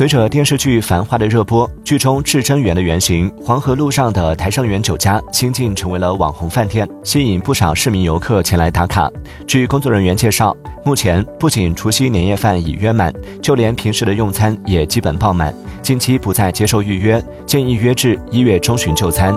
随着电视剧《繁花》的热播，剧中至真园的原型黄河路上的台盛园酒家新近成为了网红饭店，吸引不少市民游客前来打卡。据工作人员介绍，目前不仅除夕年夜饭已约满，就连平时的用餐也基本爆满。近期不再接受预约，建议约至一月中旬就餐。